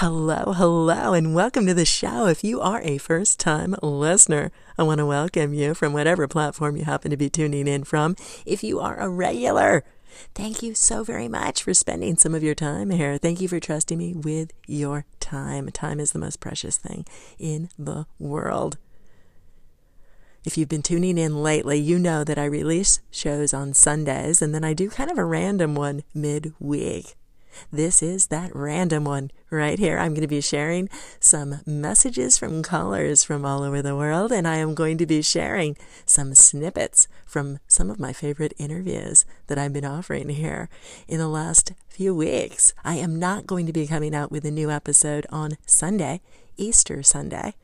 Hello, hello, and welcome to the show. If you are a first time listener, I want to welcome you from whatever platform you happen to be tuning in from. If you are a regular, thank you so very much for spending some of your time here. Thank you for trusting me with your time. Time is the most precious thing in the world. If you've been tuning in lately, you know that I release shows on Sundays and then I do kind of a random one midweek. This is that random one right here. I'm going to be sharing some messages from callers from all over the world, and I am going to be sharing some snippets from some of my favorite interviews that I've been offering here in the last few weeks. I am not going to be coming out with a new episode on Sunday, Easter Sunday,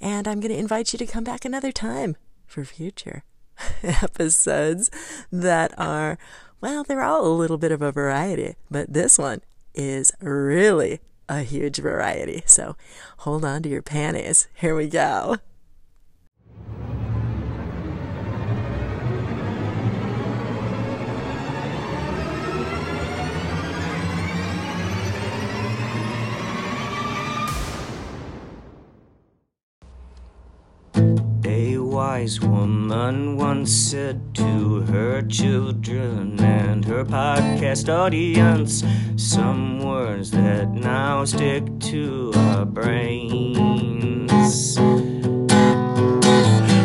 and I'm going to invite you to come back another time for future episodes that are well, they're all a little bit of a variety, but this one is really a huge variety. So hold on to your panties. Here we go. Wise woman once said to her children and her podcast audience some words that now stick to our brains.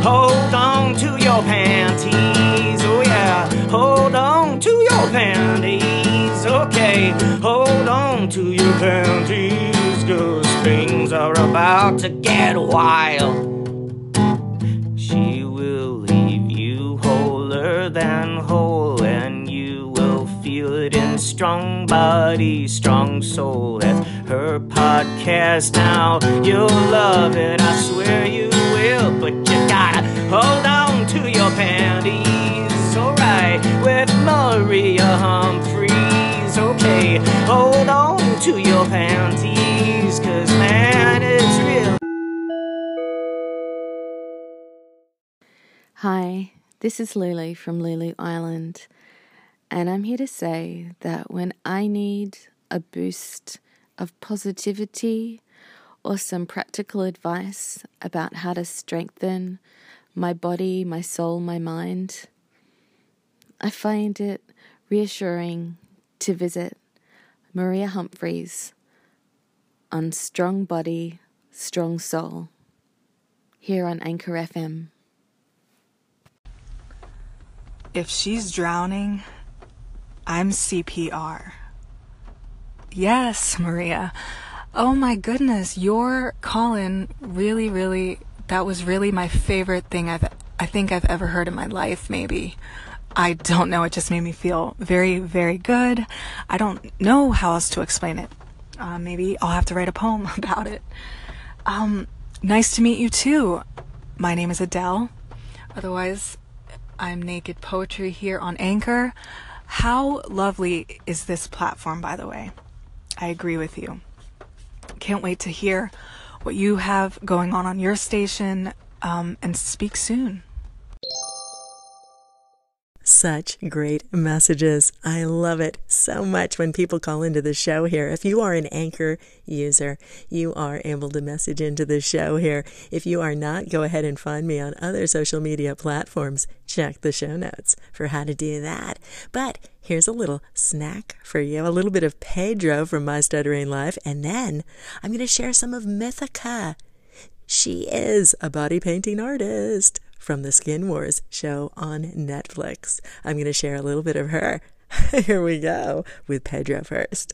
Hold on to your panties, oh yeah, hold on to your panties, okay, hold on to your panties, cause things are about to get wild. Strong body, strong soul. That's her podcast now. You'll love it, I swear you will. But you gotta hold on to your panties, alright, with Maria Humphreys. Okay, hold on to your panties, cause man, it's real. Hi. This is Lulu from Lulu Island, and I'm here to say that when I need a boost of positivity or some practical advice about how to strengthen my body, my soul, my mind, I find it reassuring to visit Maria Humphreys on Strong Body, Strong Soul here on Anchor FM. If she's drowning, I'm CPR. Yes, Maria. Oh my goodness, your call-in really, really, that was really my favorite thing I've, I think I've ever heard in my life, maybe. I don't know, it just made me feel very, very good. I don't know how else to explain it. Uh, maybe I'll have to write a poem about it. Um, nice to meet you too. My name is Adele. Otherwise, I'm Naked Poetry here on Anchor. How lovely is this platform, by the way? I agree with you. Can't wait to hear what you have going on on your station um, and speak soon such great messages. I love it so much when people call into the show here. If you are an anchor user, you are able to message into the show here. If you are not, go ahead and find me on other social media platforms. Check the show notes for how to do that. But here's a little snack for you, a little bit of Pedro from My Stuttering Life, and then I'm going to share some of Mythica. She is a body painting artist from the Skin Wars show on Netflix. I'm going to share a little bit of her. Here we go with Pedro first.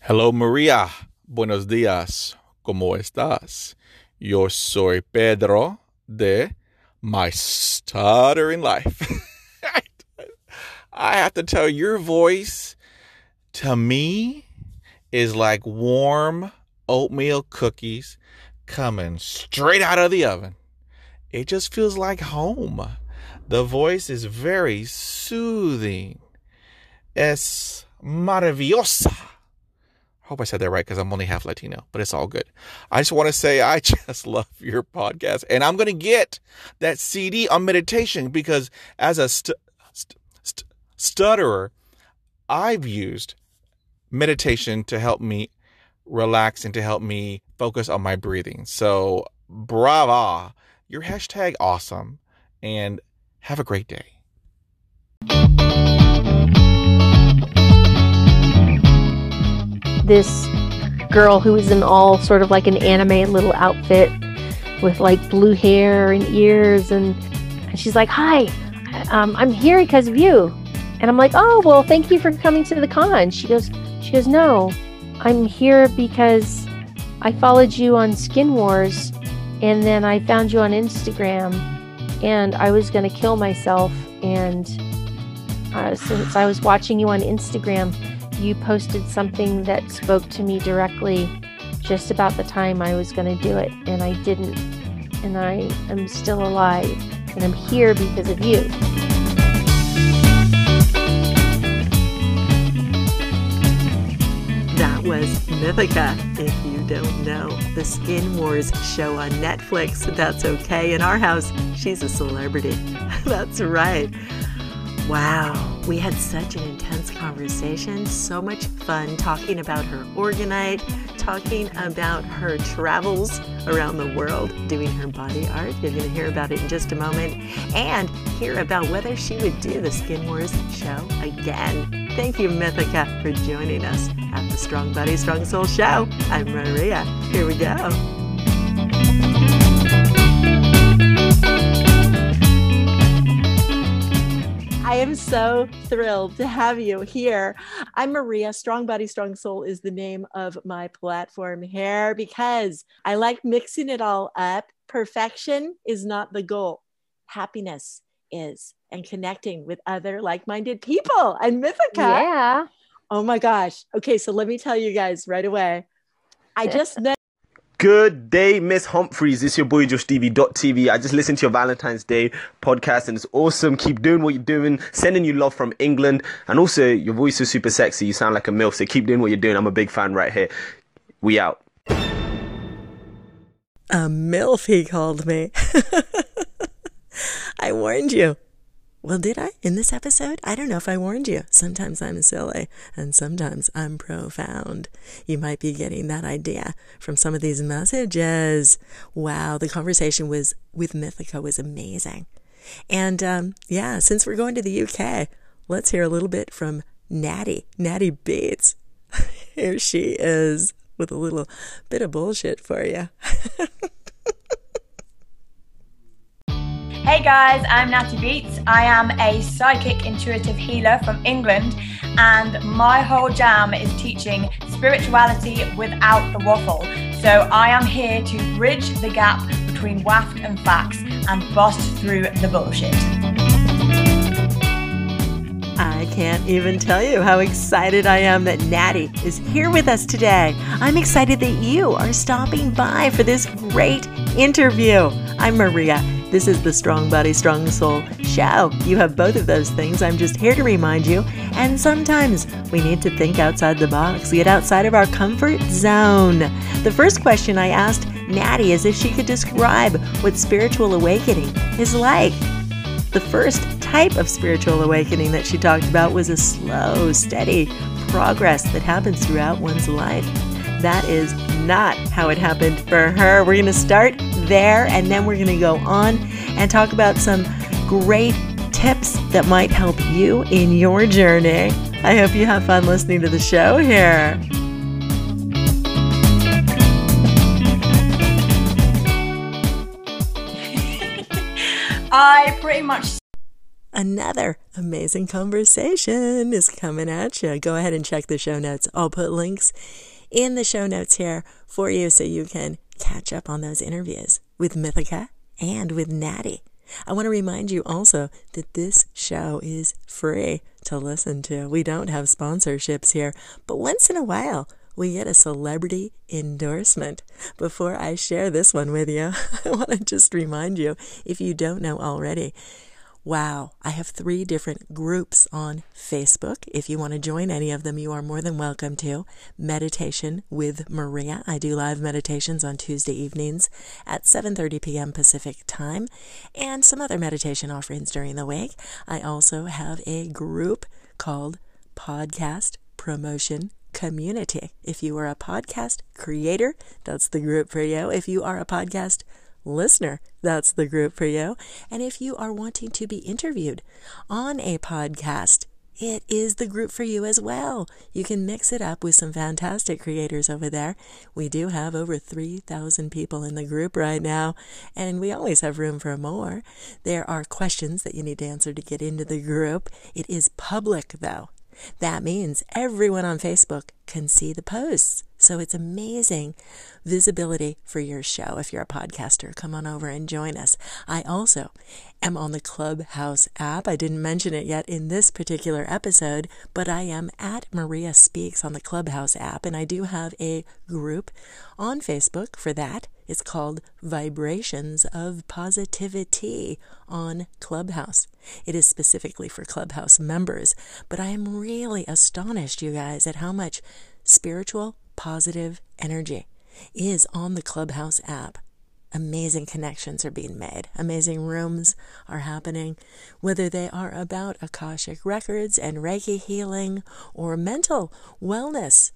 Hello, Maria. Buenos días. ¿Cómo estás? Yo soy Pedro de My Stuttering Life. I have to tell you, your voice to me is like warm oatmeal cookies coming straight out of the oven it just feels like home. The voice is very soothing. Es maravillosa. I hope I said that right because I'm only half Latino, but it's all good. I just want to say I just love your podcast, and I'm going to get that CD on meditation because as a st- st- st- stutterer, I've used meditation to help me relax and to help me focus on my breathing. So, brava. Your hashtag awesome and have a great day. This girl who is in all sort of like an anime little outfit with like blue hair and ears and, and she's like, "Hi, um, I'm here because of you." And I'm like, "Oh, well, thank you for coming to the con." She goes, "She goes, no, I'm here because I followed you on Skin Wars, and then I found you on Instagram, and I was gonna kill myself. And uh, since I was watching you on Instagram, you posted something that spoke to me directly." Just about the time I was going to do it, and I didn't. And I am still alive, and I'm here because of you. That was Mythica. If you don't know, the Skin Wars show on Netflix. That's okay. In our house, she's a celebrity. That's right. Wow, we had such an intense conversation. So much fun talking about her orgonite, talking about her travels around the world doing her body art. You're going to hear about it in just a moment and hear about whether she would do the Skin Wars show again. Thank you, Mythica, for joining us at the Strong Body, Strong Soul show. I'm Maria. Here we go. I am so thrilled to have you here. I'm Maria. Strong Body, Strong Soul is the name of my platform here because I like mixing it all up. Perfection is not the goal, happiness is, and connecting with other like minded people. And Mythica. Yeah. Oh my gosh. Okay, so let me tell you guys right away. I just met. Good day, Miss Humphreys. This is your boy Josh TV. I just listened to your Valentine's Day podcast and it's awesome. Keep doing what you're doing. Sending you love from England. And also, your voice is super sexy. You sound like a MILF. So keep doing what you're doing. I'm a big fan right here. We out. A MILF, he called me. I warned you. Well, did I in this episode? I don't know if I warned you. Sometimes I'm silly and sometimes I'm profound. You might be getting that idea from some of these messages. Wow, the conversation was with Mythica was amazing. And um, yeah, since we're going to the UK, let's hear a little bit from Natty, Natty Beatts. Here she is with a little bit of bullshit for you. Hey guys, I'm Natty Beatts. I am a psychic intuitive healer from England, and my whole jam is teaching spirituality without the waffle. So I am here to bridge the gap between waft and facts and bust through the bullshit. I can't even tell you how excited I am that Natty is here with us today. I'm excited that you are stopping by for this great interview. I'm Maria. This is the Strong Body, Strong Soul show. You have both of those things. I'm just here to remind you. And sometimes we need to think outside the box, get outside of our comfort zone. The first question I asked Natty is if she could describe what spiritual awakening is like. The first type of spiritual awakening that she talked about was a slow, steady progress that happens throughout one's life. That is not how it happened for her. We're going to start there and then we're going to go on and talk about some great tips that might help you in your journey. I hope you have fun listening to the show here. I pretty much Another amazing conversation is coming at you. Go ahead and check the show notes. I'll put links in the show notes here for you so you can catch up on those interviews with Mythica and with Natty. I want to remind you also that this show is free to listen to. We don't have sponsorships here, but once in a while, we get a celebrity endorsement. Before I share this one with you, I want to just remind you, if you don't know already, Wow, I have three different groups on Facebook. If you want to join any of them, you are more than welcome to. Meditation with Maria. I do live meditations on Tuesday evenings at 7:30 p.m. Pacific Time and some other meditation offerings during the week. I also have a group called Podcast Promotion community. If you are a podcast creator, that's the group for you. If you are a podcast listener, that's the group for you. And if you are wanting to be interviewed on a podcast, it is the group for you as well. You can mix it up with some fantastic creators over there. We do have over 3,000 people in the group right now, and we always have room for more. There are questions that you need to answer to get into the group. It is public, though. That means everyone on Facebook can see the posts. So it's amazing visibility for your show. If you're a podcaster, come on over and join us. I also am on the Clubhouse app. I didn't mention it yet in this particular episode, but I am at Maria Speaks on the Clubhouse app, and I do have a group on Facebook for that. It's called Vibrations of Positivity on Clubhouse. It is specifically for Clubhouse members, but I am really astonished, you guys, at how much spiritual positive energy is on the Clubhouse app. Amazing connections are being made. Amazing rooms are happening, whether they are about Akashic records and Reiki healing or mental wellness,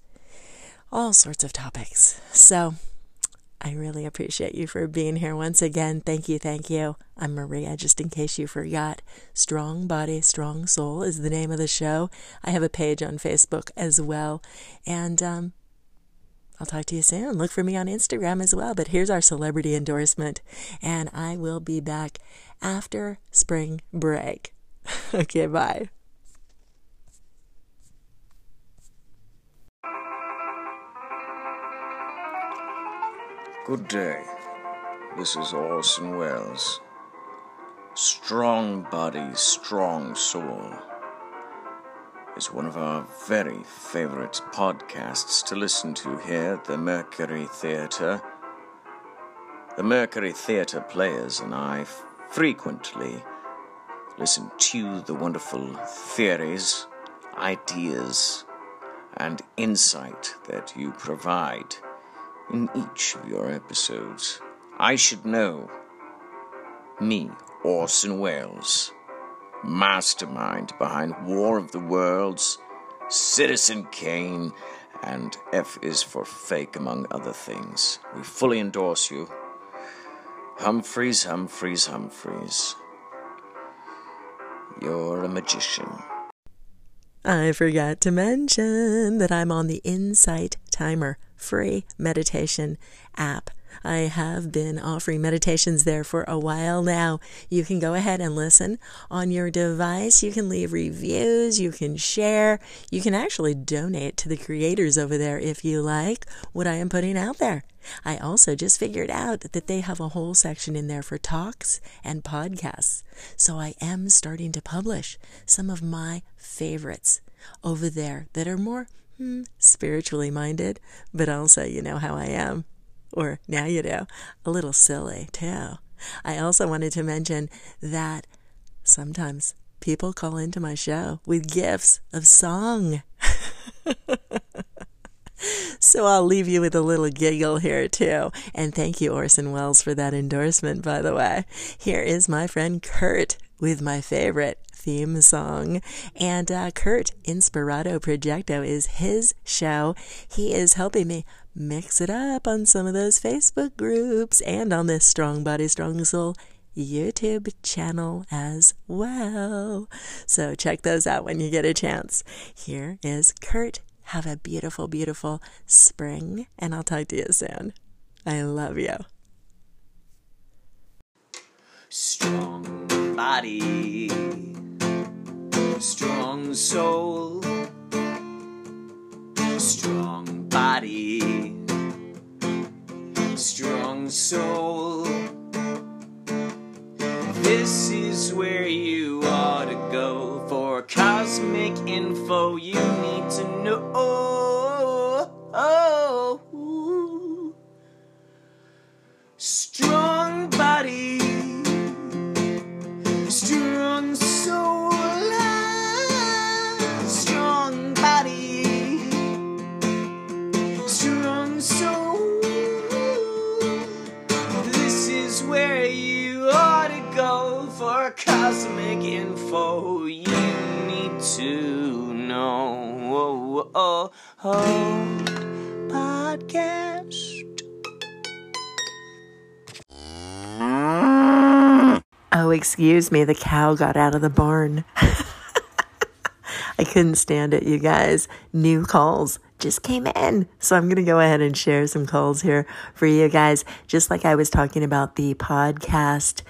all sorts of topics. So, I really appreciate you for being here once again. Thank you, thank you. I'm Maria, just in case you forgot. Strong Body, Strong Soul is the name of the show. I have a page on Facebook as well. And um, I'll talk to you soon. Look for me on Instagram as well. But here's our celebrity endorsement. And I will be back after spring break. okay, bye. Good day. This is Orson Welles. Strong Body, Strong Soul is one of our very favorite podcasts to listen to here at the Mercury Theatre. The Mercury Theatre players and I frequently listen to the wonderful theories, ideas, and insight that you provide in each of your episodes. I should know. Me, Orson Welles, mastermind behind War of the Worlds, Citizen Kane, and F is for Fake, among other things. We fully endorse you. Humphreys, Humphreys, Humphreys. You're a magician. I forgot to mention that I'm on the Insight Timer free meditation app. I have been offering meditations there for a while now. You can go ahead and listen on your device. You can leave reviews. You can share. You can actually donate to the creators over there if you like what I am putting out there. I also just figured out that they have a whole section in there for talks and podcasts. So I am starting to publish some of my favorites over there that are more hmm, spiritually minded, but also you know how I am or now you do, a little silly too. I also wanted to mention that sometimes people call into my show with gifts of song. so I'll leave you with a little giggle here too. And thank you, Orson Welles, for that endorsement, by the way. Here is my friend Curt with my favorite theme song. And uh, Curt Inspirado Projecto is his show. He is helping me mix it up on some of those Facebook groups and on this Strong Body, Strong Soul YouTube channel as well. So check those out when you get a chance. Here is Curt. Have a beautiful, beautiful spring, and I'll talk to you soon. I love you. Strong body, strong soul, soul. This is where you ought to go for cosmic info you oh, podcast. Oh, excuse me, the cow got out of the barn. I couldn't stand it, you guys. New calls just came in. So I'm going to go ahead and share some calls here for you guys. Just like I was talking about the podcast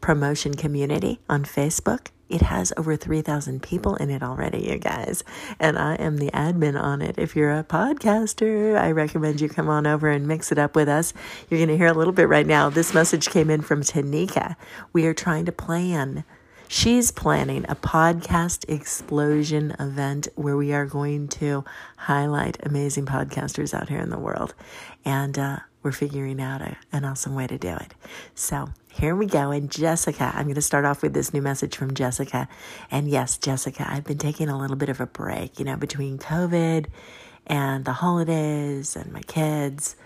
promotion community on Facebook. It has over 3,000 people in it already, you guys. And I am the admin on it. If you're a podcaster, I recommend you come on over and mix it up with us. You're going to hear a little bit right now. This message came in from Tanika. We are trying to plan. She's planning a podcast explosion event where we are going to highlight amazing podcasters out here in the world. And uh, we're figuring out a, an awesome way to do it. So here we go. And Jessica, I'm going to start off with this new message from Jessica. And yes, Jessica, I've been taking a little bit of a break, you know, between COVID and the holidays and my kids.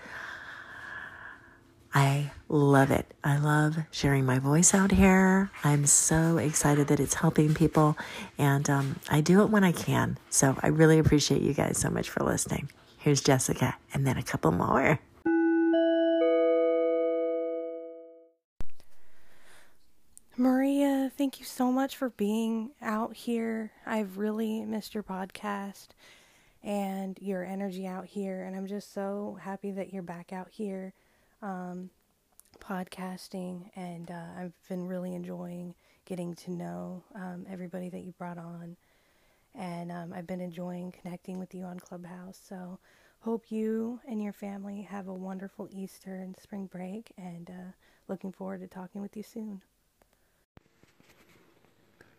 I love it. I love sharing my voice out here. I'm so excited that it's helping people, and um, I do it when I can. So I really appreciate you guys so much for listening. Here's Jessica, and then a couple more. Maria, thank you so much for being out here. I've really missed your podcast and your energy out here, and I'm just so happy that you're back out here um, podcasting. And uh, I've been really enjoying getting to know um, everybody that you brought on, and um, I've been enjoying connecting with you on Clubhouse. So, hope you and your family have a wonderful Easter and spring break, and uh, looking forward to talking with you soon.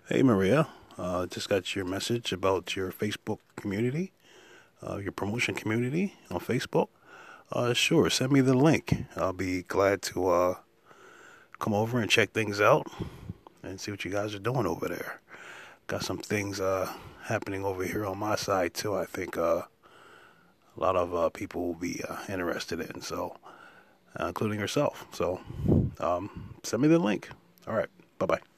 Hey Maria, uh, just got your message about your Facebook community, uh, your promotion community on Facebook. Uh, sure, send me the link. I'll be glad to uh, come over and check things out and see what you guys are doing over there. Got some things uh, happening over here on my side too. I think uh, a lot of people will be interested in, so including yourself. So um, send me the link. All right, bye bye.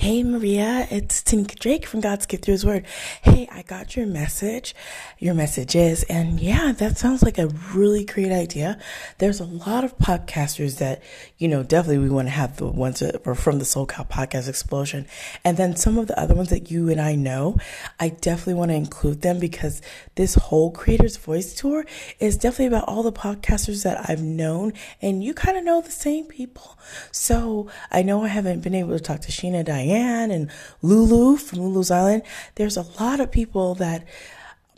Hey Maria, it's Tanika Drake from God's Gift Through His Word. Hey, I got your message, your messages, and yeah, that sounds like a really great idea. There's a lot of podcasters that, you know, definitely we want to have the ones that are from the SoCal Podcast Explosion. And then some of the other ones that you and I know, I definitely want to include them because this whole Creator's Voice Tour is definitely about all the podcasters that I've known, and you kind of know the same people. So I know I haven't been able to talk to Sheena Diane Diane and Lulu from Lulu's Island. There's a lot of people that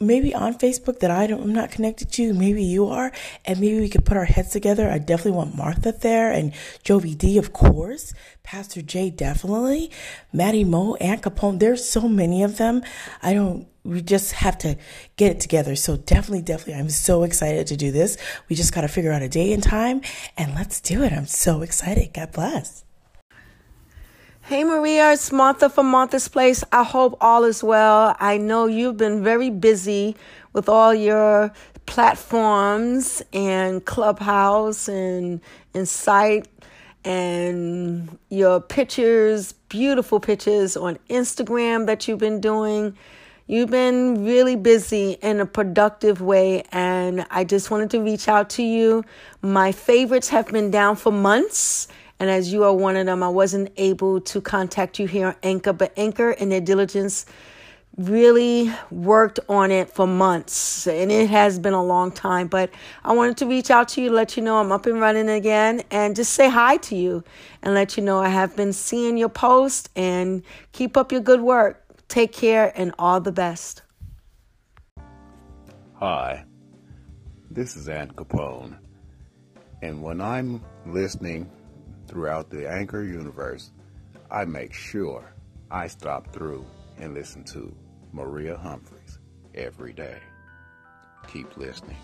maybe on Facebook that I don't, I'm not connected to. Maybe you are, and maybe we could put our heads together. I definitely want Martha there and Jovi D, of course. Pastor J, definitely. Maddie Mo, Ann Capone. There's so many of them. I don't, we just have to get it together. So definitely, definitely, I'm so excited to do this. We just got to figure out a day and time and let's do it. I'm so excited. God bless. Hey Maria, it's Martha from Martha's Place. I hope all is well. I know you've been very busy with all your platforms and Clubhouse and Insight and your pictures, beautiful pictures on Instagram that you've been doing. You've been really busy in a productive way, and I just wanted to reach out to you. My favorites have been down for months and as you are one of them, I wasn't able to contact you here on Anchor, but Anchor and their diligence really worked on it for months. And it has been a long time but i wanted to reach out to you let you know i'm up and running again and just say hi to you and let you know i have been seeing your post and keep up your good work. Take care and all the best. Hi this is ann capone. And when i'm listening throughout the Anchor universe, I make sure I stop through and listen to Maria Humphreys every day. Keep listening.